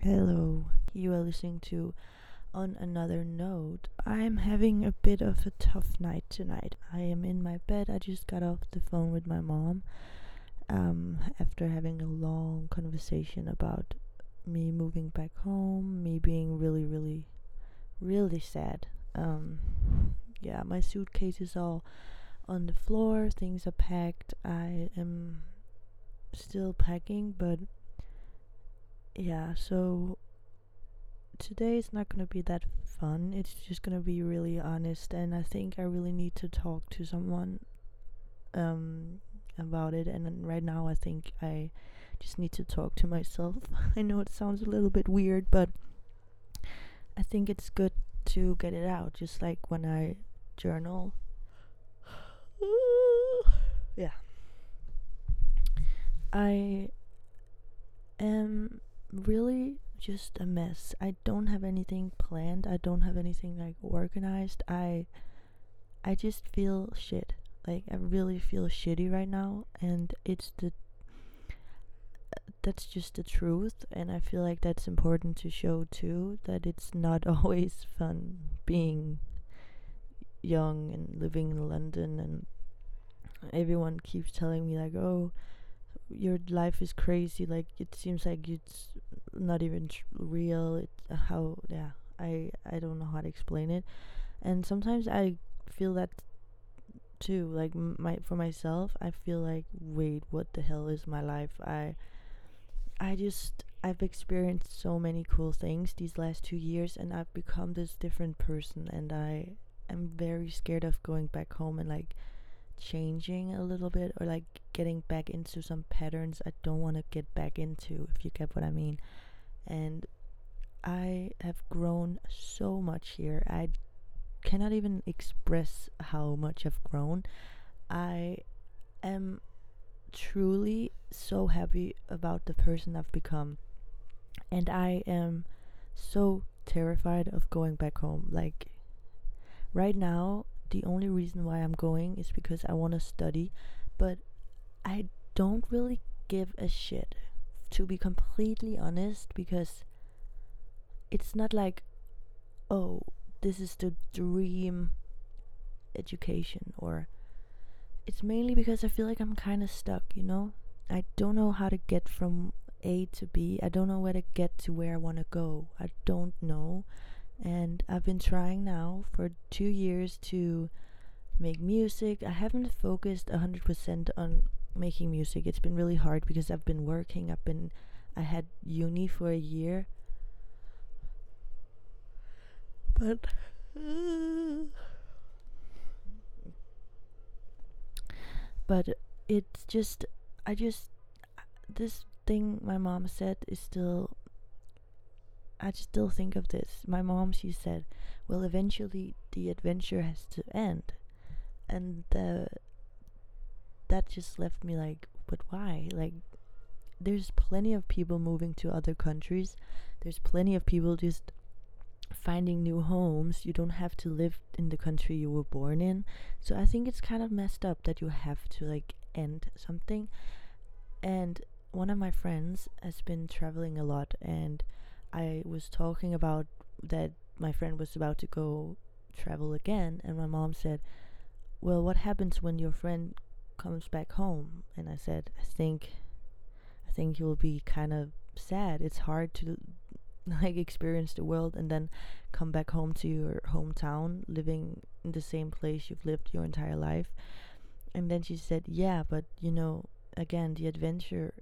Hello, you are listening to On Another Note. I'm having a bit of a tough night tonight. I am in my bed. I just got off the phone with my mom um, after having a long conversation about me moving back home, me being really, really, really sad. Um, yeah, my suitcase is all on the floor, things are packed. I am still packing, but yeah, so today is not going to be that fun. It's just going to be really honest and I think I really need to talk to someone um about it and right now I think I just need to talk to myself. I know it sounds a little bit weird, but I think it's good to get it out just like when I journal. yeah. I am really just a mess. I don't have anything planned. I don't have anything like organized. I I just feel shit. Like I really feel shitty right now and it's the that's just the truth and I feel like that's important to show too that it's not always fun being young and living in London and everyone keeps telling me like oh your life is crazy like it seems like it's not even tr- real how yeah i i don't know how to explain it and sometimes i feel that too like my for myself i feel like wait what the hell is my life i i just i've experienced so many cool things these last 2 years and i've become this different person and i am very scared of going back home and like changing a little bit or like getting back into some patterns I don't want to get back into, if you get what I mean. And I have grown so much here. I cannot even express how much I've grown. I am truly so happy about the person I've become. And I am so terrified of going back home. Like, right now, the only reason why I'm going is because I want to study, but I don't really give a shit to be completely honest because it's not like oh this is the dream education or it's mainly because I feel like I'm kind of stuck, you know? I don't know how to get from A to B. I don't know where to get to where I want to go. I don't know and I've been trying now for two years to make music. I haven't focused 100% on making music. It's been really hard because I've been working. I've been I had uni for a year. But but it's just I just this thing my mom said is still I still think of this. My mom, she said, "Well, eventually the adventure has to end," and uh, that just left me like, "But why?" Like, there's plenty of people moving to other countries. There's plenty of people just finding new homes. You don't have to live in the country you were born in. So I think it's kind of messed up that you have to like end something. And one of my friends has been traveling a lot and I was talking about that my friend was about to go travel again, and my mom said, Well, what happens when your friend comes back home? And I said, I think, I think you'll be kind of sad. It's hard to like experience the world and then come back home to your hometown, living in the same place you've lived your entire life. And then she said, Yeah, but you know, again, the adventure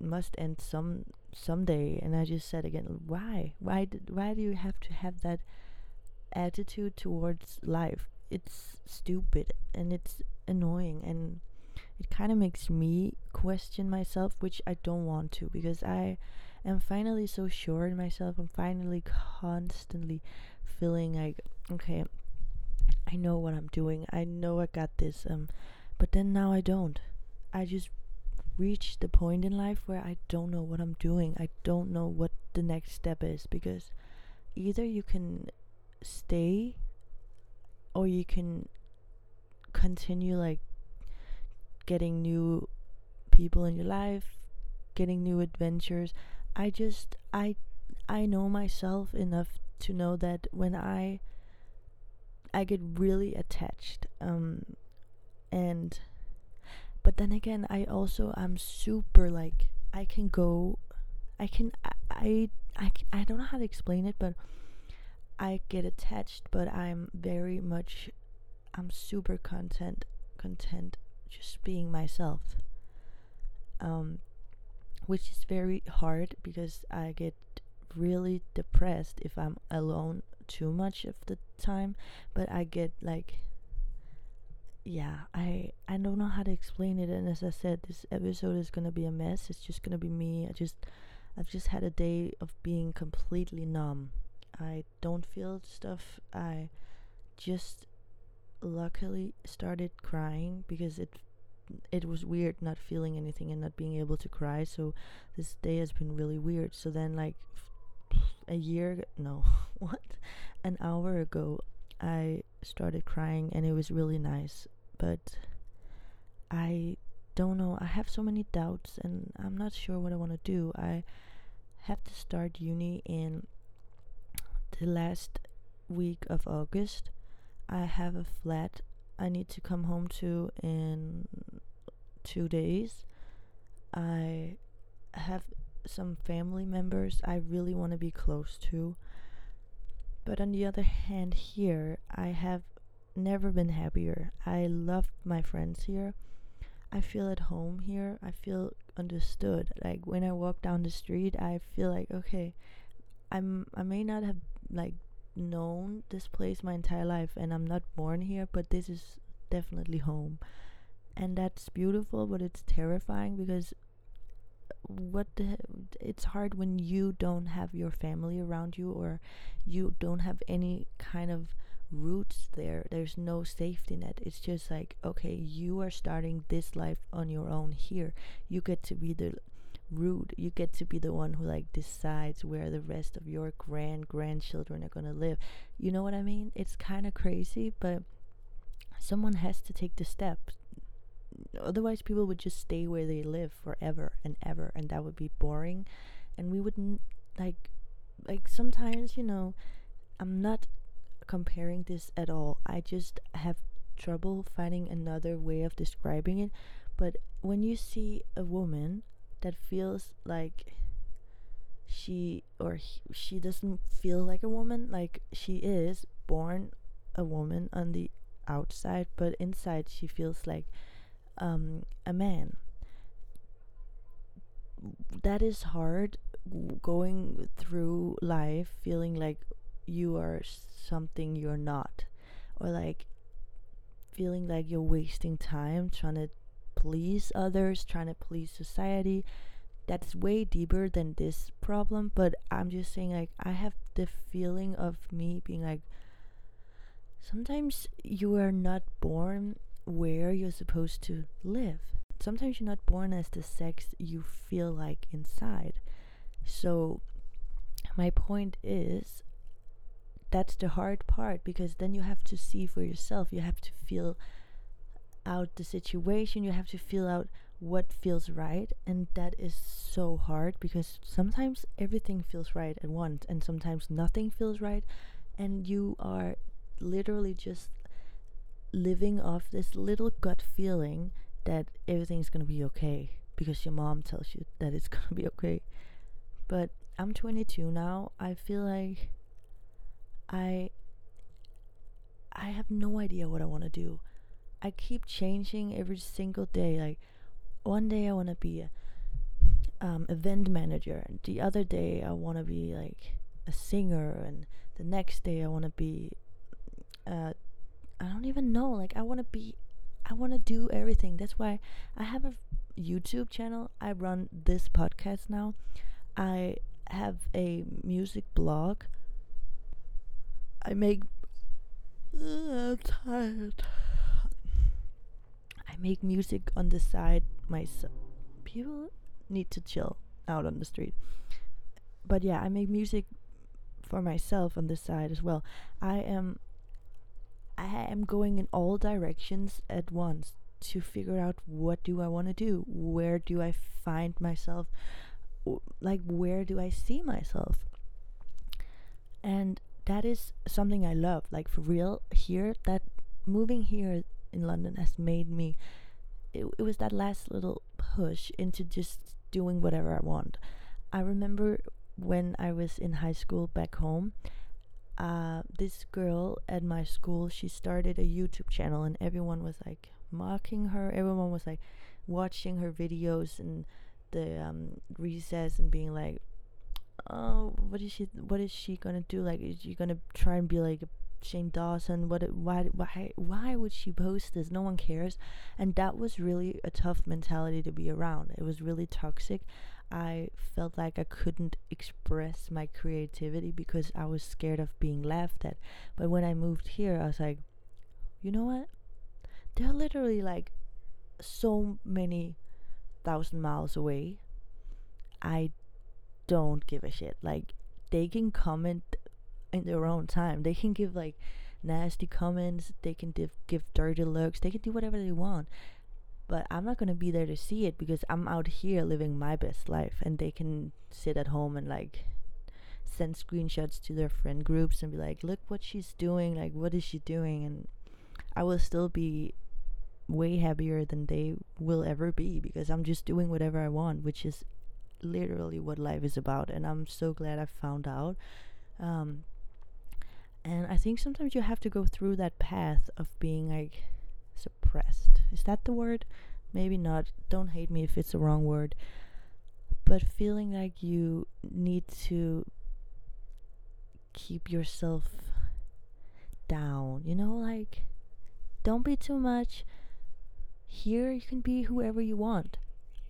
must end some someday and i just said again why why did, why do you have to have that attitude towards life it's stupid and it's annoying and it kind of makes me question myself which i don't want to because i am finally so sure in myself. I'm finally constantly feeling like okay i know what i'm doing. I know i got this um but then now i don't. I just reached the point in life where I don't know what I'm doing. I don't know what the next step is because either you can stay or you can continue like getting new people in your life, getting new adventures. I just I I know myself enough to know that when I I get really attached um and but then again I also I'm super like I can go I can I I I, I don't know how to explain it but I get attached but I'm very much I'm super content content just being myself. Um which is very hard because I get really depressed if I'm alone too much of the time but I get like yeah I I don't know how to explain it. And as I said this episode is going to be a mess. It's just going to be me. I just I've just had a day of being completely numb. I don't feel stuff. I just luckily started crying because it it was weird not feeling anything and not being able to cry. So this day has been really weird. So then like a year no what? An hour ago i started crying and it was really nice. But i don't know. I have so many doubts and i'm not sure what i want to do. I have to start uni in the last week of august i have a flat i need to come home to in two days i have some family members I really want to be close to. But on the other hand, here, I have never been happier. I love my friends here. I feel at home here. I feel understood. Like when I walk down the street, I feel like okay, I'm I may not have like known this place my entire life and I'm not born here, but this is definitely home. And that's beautiful, but it's terrifying because what the, it's hard when you don't have your family around you or you don't have any kind of roots there. There's no safety net. It's just like okay you are starting this life on your own here. You get to be the root you get to be the one who like decides where the rest of your grand grandchildren are going to live. You know what i mean? It's kind of crazy but someone has to take the step. Otherwise people would just stay where they live forever and ever and that would be boring. And we wouldn't like like sometimes you know i'm not comparing this at all. I just have trouble finding another way of describing it. But when you see a woman that feels like she or he, she doesn't feel like a woman like she is born a woman on the outside but inside she feels like um, a man. That is hard going through life feeling like you are something you're not, or like feeling like you're wasting time trying to please others, trying to please society. That's way deeper than this problem, but I'm just saying, like, I have the feeling of me being like, sometimes you are not born where you're supposed to live. Sometimes you're not born as the sex you feel like inside. So, my point is that's the hard part because then you have to see for yourself. You have to feel out the situation, you have to feel out what feels right, and that is so hard because sometimes everything feels right at once, and sometimes nothing feels right, and you are literally just living off this little gut feeling that everything's gonna be okay because your mom tells you that it's gonna be okay. But I'm 22 now. I feel like I I have no idea what I want to do. I keep changing every single day. Like one day I want to be a um, event manager, and the other day I want to be like a singer, and the next day I want to be a I don't even know. Like I want to be I want to do everything. That's why I have a YouTube channel. I run this podcast now. I have a music blog. I make uh, I'm tired. I make music on the side myself. People need to chill out on the street. But yeah, I make music for myself on the side as well. I am I am going in all directions at once to figure out what do I want to do? Where do I find myself? Like where do I see myself? and that is something I love. Like for real, here that moving here in London has made me. It, it was that last little push into just doing whatever I want. I remember when I was in high school back home. Uh, this girl at my school, she started a YouTube channel, and everyone was like mocking her. Everyone was like watching her videos and the um, recess and being like, "Oh, what is she? What is she gonna do? Like, is she gonna try and be like Shane Dawson? What? Why? Why? Why would she post this? No one cares." And that was really a tough mentality to be around. It was really toxic. I felt like I couldn't express my creativity because I was scared of being laughed at. But when I moved here, I was like, you know what? They're literally like so many thousand miles away. I don't give a shit. Like, they can comment in their own time. They can give like nasty comments. They can div- give dirty looks. They can do whatever they want but I'm not gonna be there to see it because I'm out here living my best life, and they can sit at home and like send screenshots to their friend groups and be like, "Look what she's doing! Like, what is she doing?" And I will still be way happier than they will ever be because I'm just doing whatever I want, which is literally what life is about. And I'm so glad I found out. Um, and I think sometimes you have to go through that path of being like suppressed. Is that the word? Maybe not. Don't hate me if it's the wrong word. But feeling like you need to keep yourself down, you know, like don't be too much. Here you can be whoever you want.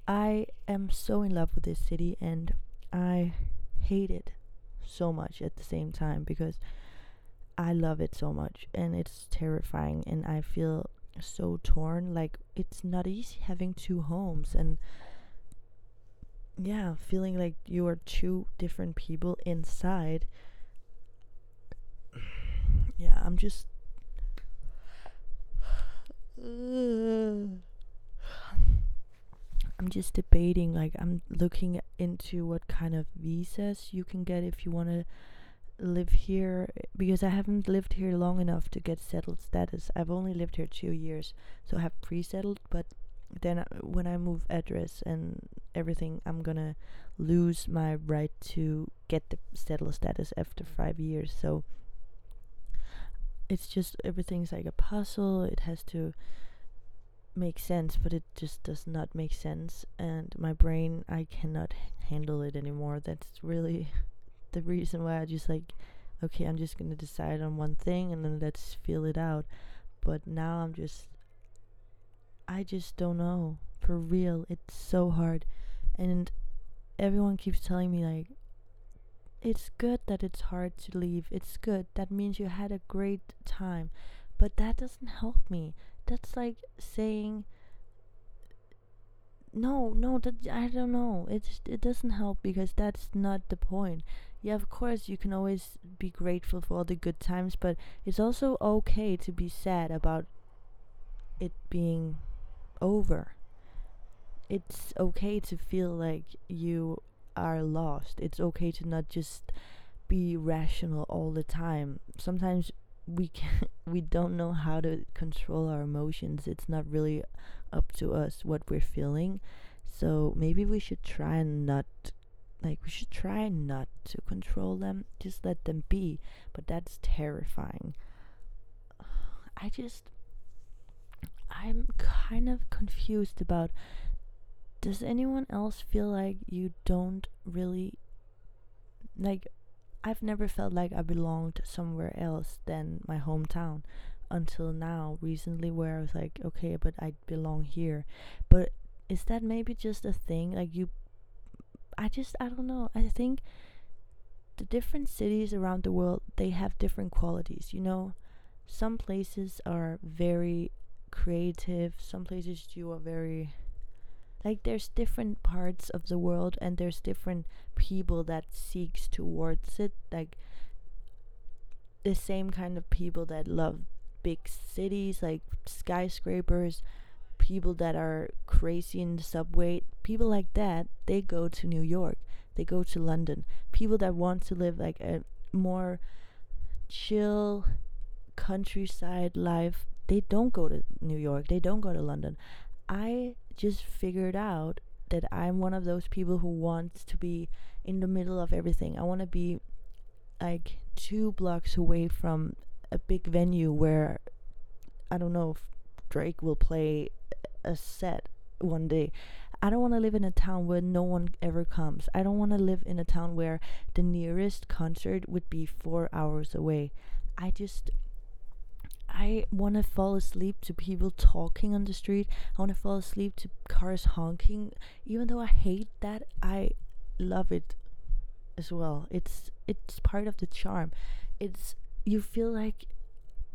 I am so in love with this city and I hate it so much at the same time because I love it so much and it's terrifying and I feel so torn. Like it's not easy having two homes and yeah, feeling like you are two different people inside. Yeah, I'm just I'm just debating like I'm looking into what kind of visas you can get if you want to live here because I haven't lived here long enough to get settled status. I've only lived here two years, so I have pre-settled. But then uh, when I move address and everything, I'm gonna lose my right to get the settled status after five years. So it's just everything's like a puzzle. It has to make sense, but it just does not make sense. And my brain, I cannot handle it anymore. That's really the reason why I just like, okay, I'm just gonna decide on one thing and then let's feel it out. But now I'm just, I just don't know. For real, it's so hard. And everyone keeps telling me, like, it's good that it's hard to leave. It's good. That means you had a great time. But that doesn't help me. That's like saying, no, no, that I don't know. It's it doesn't help because that's not the point yeah, of course, you can always be grateful for all the good times, but it's also okay to be sad about it being over. It's okay to feel like you are lost. It's okay to not just be rational all the time. Sometimes we can we don't know how to control our emotions. It's not really up to us what we're feeling. So maybe we should try and not like we should try not to control them just let them be. But that's terrifying. I just i'm kind of confused about does anyone else feel like you don't really like I've never felt like I belonged somewhere else than my hometown until now. Recently where I was like okay but I belong here. But is that maybe just a thing? Like you I just I don't know. I think the different cities around the world they have different qualities, you know. Some places are very creative, some places you are very like there's different parts of the world and there's different people that seeks towards it like the same kind of people that love big cities like skyscrapers people that are crazy in the subway, people like that, they go to New York, they go to London. People that want to live like a more chill countryside life, they don't go to New York, they don't go to London. I just figured out that I'm one of those people who wants to be in the middle of everything. I want to be like two blocks away from a big venue where I don't know Drake will play a set one day. I don't want to live in a town where no one ever comes. I don't want to live in a town where the nearest concert would be four hours away. I just I want to fall asleep to people talking on the street. I want to fall asleep to cars honking. Even though I hate that, I love it as well. It's it's part of the charm. It's you feel like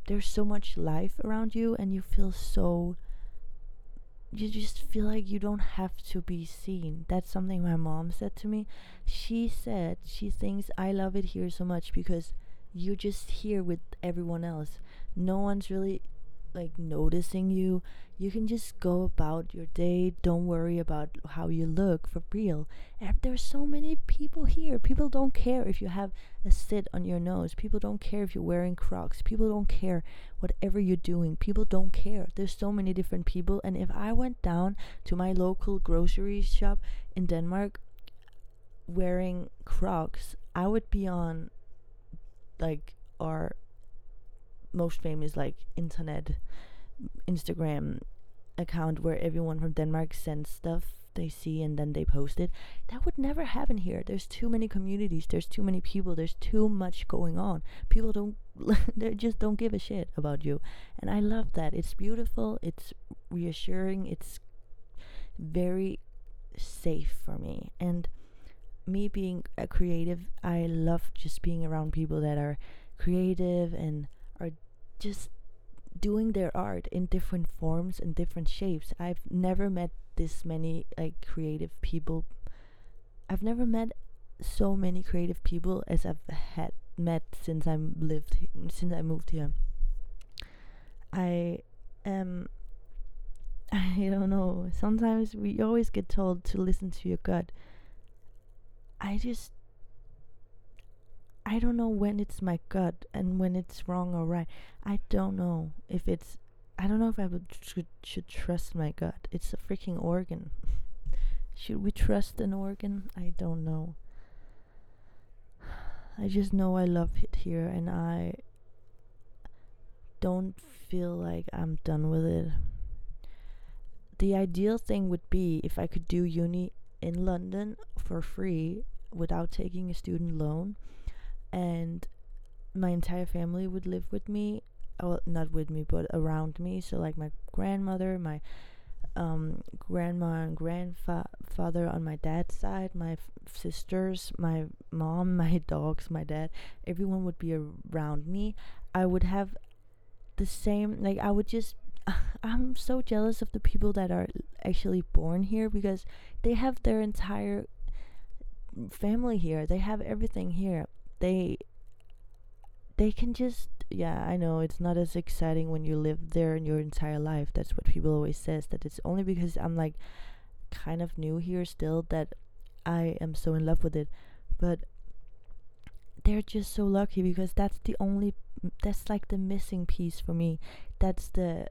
there's so much life around you and you feel so you just feel like you don't have to be seen. That's something my mom said to me. She said she thinks I love it here so much because you're just here with everyone else. No one's really like noticing you. You can just go about your day. Don't worry about how you look for real. And there's so many people here. People don't care if you have a sit on your nose. People don't care if you're wearing Crocs. People don't care whatever you're doing. People don't care. There's so many different people. And if I went down to my local grocery shop in Denmark wearing Crocs, I would be on like our most famous like internet Instagram account where everyone from Denmark sends stuff they see and then they post it. That would never happen here. There's too many communities, there's too many people, there's too much going on. People don't they just don't give a shit about you. And I love that. It's beautiful, it's reassuring, it's very safe for me. And me being a creative, I love just being around people that are creative and are just doing their art in different forms and different shapes. I've never met this many like creative people. I've never met so many creative people as I've had met since I lived since I moved here. I am I don't know. Sometimes we always get told to listen to your gut. I just I don't know when it's my gut and when it's wrong or right. I don't know if it's. I don't know if I would should, should trust my gut. It's a freaking organ. should we trust an organ? I don't know. I just know I love it here and I don't feel like I'm done with it. The ideal thing would be if I could do uni in London for free without taking a student loan and my entire family would live with me well not with me but around me. So like my grandmother my um, grandma and grandfather on my dad's side my f- sisters my mom my dogs my dad everyone would be around me. I would have the same like i would just i'm so jealous of the people that are actually born here because they have their entire family here. They have everything here they they can just yeah i know it's not as exciting when you live there in your entire life that's what people always says that it's only because i'm like kind of new here still that i am so in love with it but they're just so lucky because that's the only that's like the missing piece for me that's the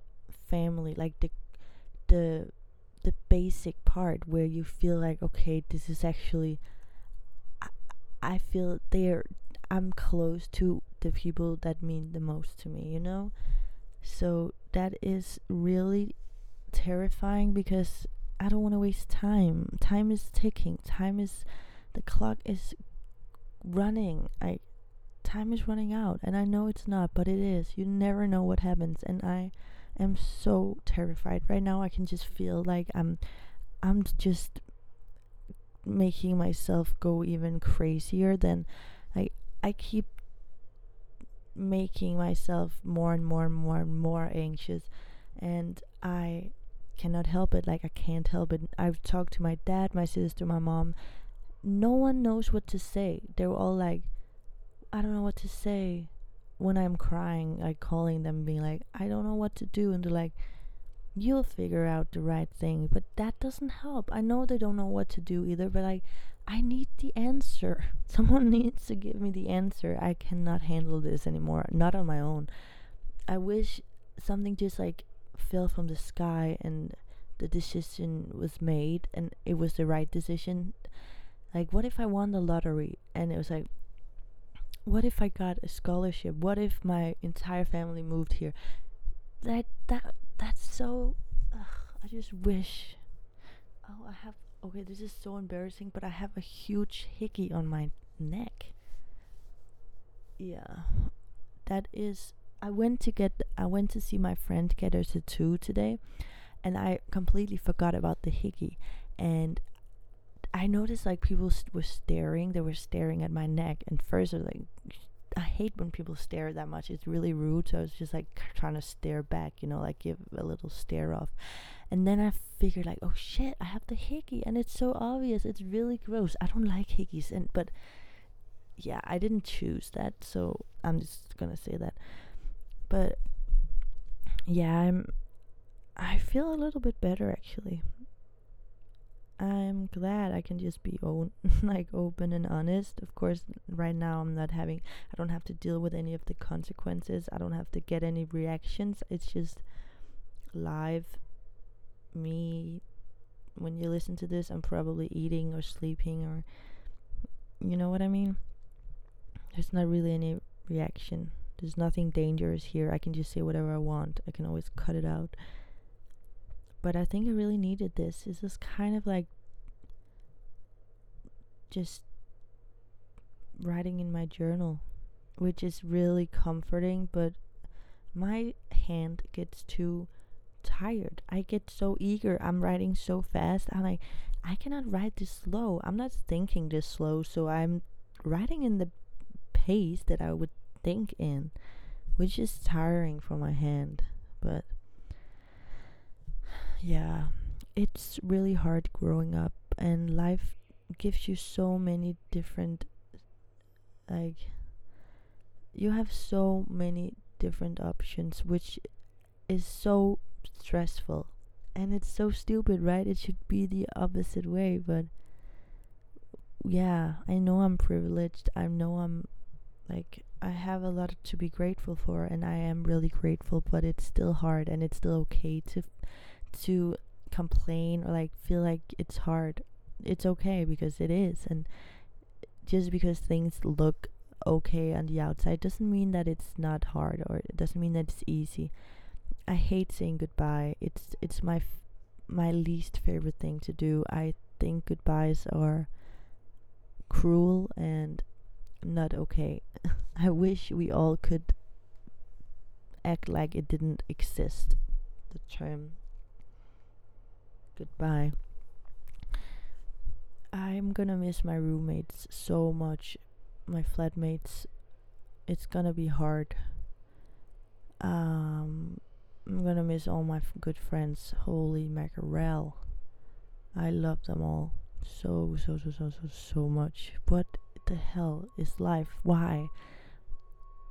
family like the the the basic part where you feel like okay this is actually I feel they're I'm close to the people that mean the most to me, you know? So that is really terrifying because I don't want to waste time. Time is ticking. Time is the clock is running. I time is running out and I know it's not, but it is. You never know what happens and I am so terrified. Right now I can just feel like I'm I'm just making myself go even crazier then I I keep making myself more and more and more and more anxious and I cannot help it like I can't help it. I've talked to my dad my sister my mom. No one knows what to say. They're all like I don't know what to say. When I'm crying like calling them being like I don't know what to do and they're like you'll figure out the right thing but that doesn't help i know they don't know what to do either but like I need the answer. Someone needs to give me the answer. I cannot handle this anymore. Not on my own. I wish something just like fell from the sky and the decision was made and it was the right decision. Like, what if I won the lottery and it was like, what if I got a scholarship? What if my entire family moved here? That that that's so. Ugh, I just wish. Oh, I have. Okay, this is so embarrassing, but I have a huge hickey on my neck. Yeah, that is. I went to get. I went to see my friend get her tattoo today, and I completely forgot about the hickey, and I noticed like people st- were staring. They were staring at my neck, and first I was like, I hate when people stare that much. It's really rude. So I was just like trying to stare back, you know, like give a little stare off. And then I figured like, oh shit, I have the hickey, and it's so obvious. It's really gross. I don't like hickeys, and but yeah, I didn't choose that, so I'm just gonna say that. But yeah, I'm. I feel a little bit better actually. I'm glad I can just be like open and honest. Of course, right now I'm not having I don't have to deal with any of the consequences. I don't have to get any reactions. It's just live me when you listen to this, I'm probably eating or sleeping or you know what I mean? There's not really any reaction. There's nothing dangerous here. I can just say whatever I want. I can always cut it out but I think I really needed this. This is kind of like just writing in my journal, which is really comforting, but my hand gets too tired. I get so eager. I'm writing so fast. I'm like, I cannot write this slow. I'm not thinking this slow, so I'm writing in the pace that I would think in, which is tiring for my hand. But yeah, it's really hard growing up, and life gives you so many different, like, you have so many different options, which is so stressful. And it's so stupid, right? It should be the opposite way, but yeah, I know I'm privileged. I know I'm like I have a lot to be grateful for and I am really grateful, but it's still hard and it's still okay to to complain or like feel like it's hard. It's okay because it is and just because things look okay on the outside doesn't mean that it's not hard or it doesn't mean that it's easy. I hate saying goodbye. It's it's my f- my least favorite thing to do. I think goodbyes are cruel and not okay. I wish we all could act like it didn't exist. The term goodbye. I'm gonna miss my roommates so much. My flatmates. It's gonna be hard. Um, I'm gonna miss all my f- good friends. Holy mackerel. I love them all so, so, so, so, so, so much. What the hell is life? Why?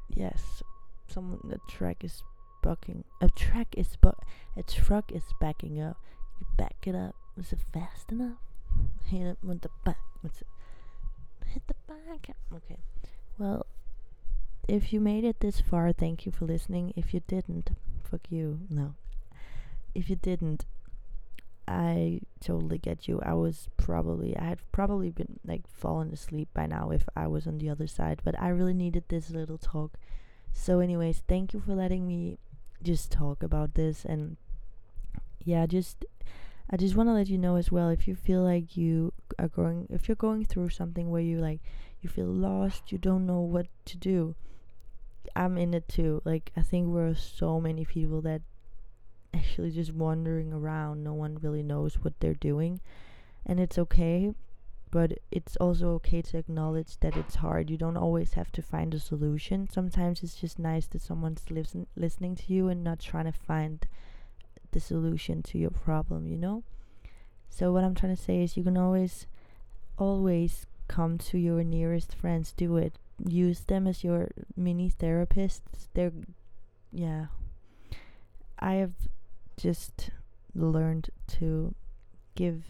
Yes, someone, the track is bucking. A track is bu- A truck is backing up. You back it up. Was it fast enough? Hit it with the back. What's it? Hit the back. Okay. Well, if you made it this far, thank you for listening. If you didn't, fuck you. No. If you didn't, I totally get you. I was probably, I had probably been like fallen asleep by now if I was on the other side, but I really needed this little talk. So, anyways, thank you for letting me just talk about this and yeah, just I just want to let you know as well if you feel like you are going if you're going through something where you like you feel lost, you don't know what to do. I'm in it too. Like I think we're so many people that actually just wandering around, no one really knows what they're doing. And it's okay, but it's also okay to acknowledge that it's hard. You don't always have to find a solution. Sometimes it's just nice that someone's listen- listening to you and not trying to find the solution to your problem, you know? So what I'm trying to say is you can always always come to your nearest friends, do it. Use them as your mini therapists. They're yeah. I have just learned to give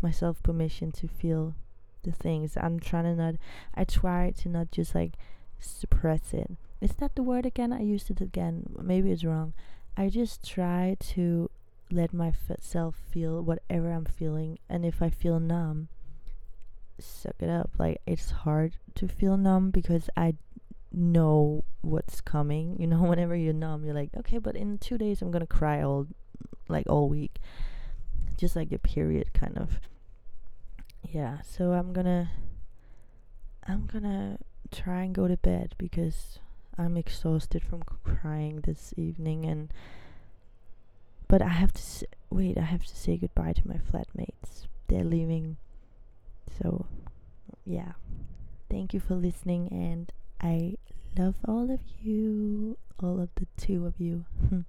myself permission to feel the things. I'm trying to not. I try to not just like suppress it. Is that the word again? I used it again. Maybe it's wrong. I just try to let myself feel whatever I'm feeling, and if I feel numb, suck it up. Like it's hard to feel numb because I know what's coming. You know, whenever you're numb, you're like, okay, but in two days I'm gonna cry all like all week. Just like a period kind of. Yeah, so I'm gonna I'm gonna try and go to bed because I'm exhausted from crying this evening and but I have to s- wait, I have to say goodbye to my flatmates. They're leaving. So, yeah. Thank you for listening and I love all of you, all of the two of you.